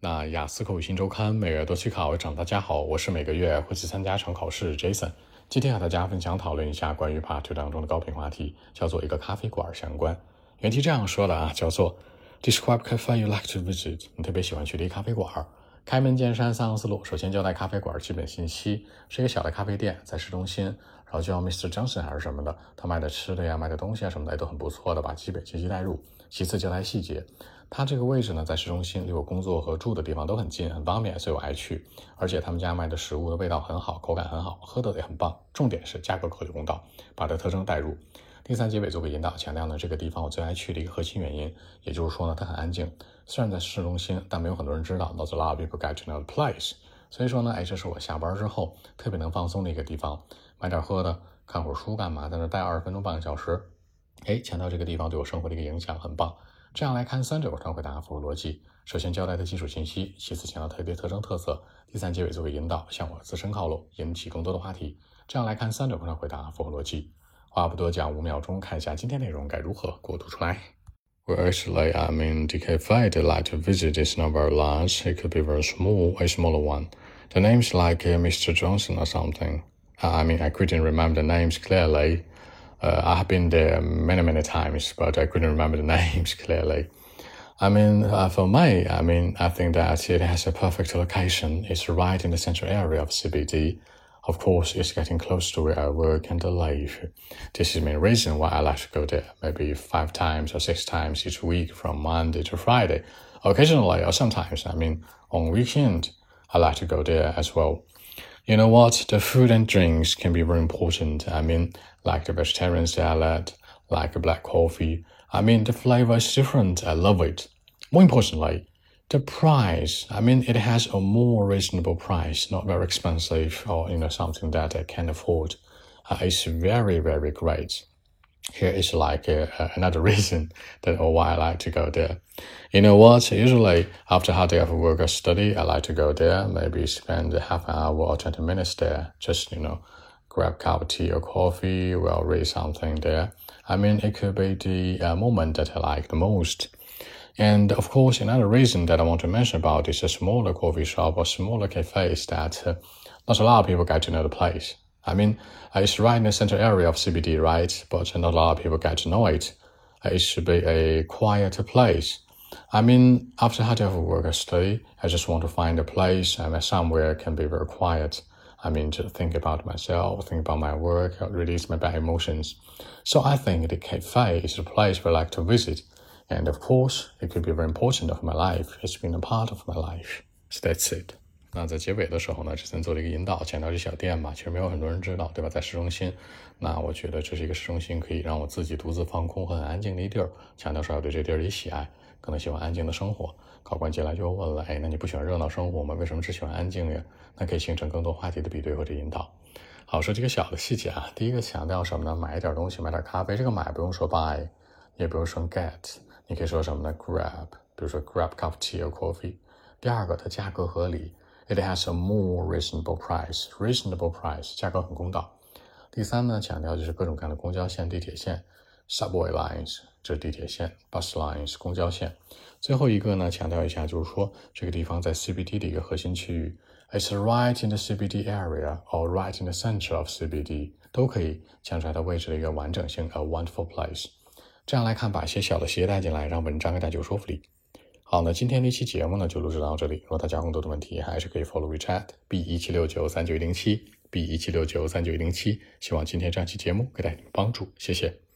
那雅思口语新周刊每月都去考场，大家好，我是每个月会去参加一场考试 Jason。今天和大家分享讨论一下关于 Part Two 当中的高频话题，叫做一个咖啡馆相关。原题这样说的啊，叫做 Describe cafe you like to visit。你特别喜欢去的一咖啡馆。开门见山，三个思路。首先交代咖啡馆基本信息，是一个小的咖啡店，在市中心。然后叫 Mr. Johnson 还是什么的，他卖的吃的呀，卖的东西啊什么的也都很不错的，把基本信息带入。其次交代细节，它这个位置呢在市中心，离我工作和住的地方都很近，很方便，所以我爱去。而且他们家卖的食物的味道很好，口感很好，喝的也很棒。重点是价格合理公道，把这特征带入。第三结尾做个引导，强调呢这个地方我最爱去的一个核心原因，也就是说呢它很安静。虽然在市中心，但没有很多人知道。Not a lot of people get to know the place。所以说呢，哎，这是我下班之后特别能放松的一个地方，买点喝的，看会儿书干嘛，在那待二十分钟半个小时。哎，强调这个地方对我生活的一个影响很棒。这样来看三者，我常回答符合逻辑。首先交代的基础信息，其次强调特别特征特色，第三结尾做个引导，向我自身靠拢，引起更多的话题。这样来看三者，我常回答符合逻辑。话不多讲，五秒钟看一下今天内容该如何过渡出来。Well, actually, I mean, the cafe I'd like to visit is not very large. It could be very small, a smaller one. The name's like uh, Mr. Johnson or something. Uh, I mean, I couldn't remember the names clearly. Uh, I have been there many, many times, but I couldn't remember the names clearly. I mean, uh, for me, I mean, I think that it has a perfect location. It's right in the central area of CBD. Of course, it's getting close to where I work and live. This is the main reason why I like to go there, maybe five times or six times each week from Monday to Friday. Occasionally, or sometimes, I mean, on weekend, I like to go there as well. You know what? The food and drinks can be very important. I mean, like the vegetarian salad, like a black coffee. I mean, the flavor is different. I love it. More importantly, the price, I mean, it has a more reasonable price, not very expensive or, you know, something that I can afford. Uh, it's very, very great. Here is like uh, another reason that oh, why I like to go there. You know what? Usually after hard day of work or study, I like to go there, maybe spend half an hour or 20 minutes there. Just, you know, grab a cup of tea or coffee, well, read something there. I mean, it could be the uh, moment that I like the most. And of course, another reason that I want to mention about is a smaller coffee shop or smaller cafes that uh, not a lot of people get to know the place. I mean, uh, it's right in the central area of CBD, right? But not a lot of people get to know it. Uh, it should be a quieter place. I mean, after hard day of work or study, I just want to find a place and somewhere can be very quiet. I mean, to think about myself, think about my work, release my bad emotions. So I think the cafe is the place where I like to visit and of course, it could be very important of my life. It's been a part of my life. So that's it. 那在结尾的时候呢，之前做了一个引导，强调这小店嘛，其实没有很多人知道，对吧？在市中心，那我觉得这是一个市中心，可以让我自己独自放空很安静的一地儿。强调说要对这地儿也喜爱，可能喜欢安静的生活。考官进来就问了，哎，那你不喜欢热闹生活吗？为什么只喜欢安静呀？那可以形成更多话题的比对或者引导。好，说几个小的细节啊。第一个强调什么呢？买一点东西，买点咖啡。这个买不用说 buy，也不用说 get。你可以说什么呢？Grab，比如说 grab cup tea or coffee。第二个，它价格合理，It has a more reasonable price。Reasonable price，价格很公道。第三呢，强调就是各种各样的公交线、地铁线，subway lines，这是地铁线；bus lines，公交线。最后一个呢，强调一下，就是说这个地方在 CBD 的一个核心区域，It's right in the CBD area or right in the center of CBD，都可以讲出来它位置的一个完整性，a wonderful place。这样来看，把一些小的细节带进来，让文章更加具有说服力。好，那今天这期节目呢，就录制到这里。如果大家更多的问题，还是可以 follow WeChat B 一七六九三九一零七 B 一七六九三九一零七。希望今天这期节目给大家帮助，谢谢。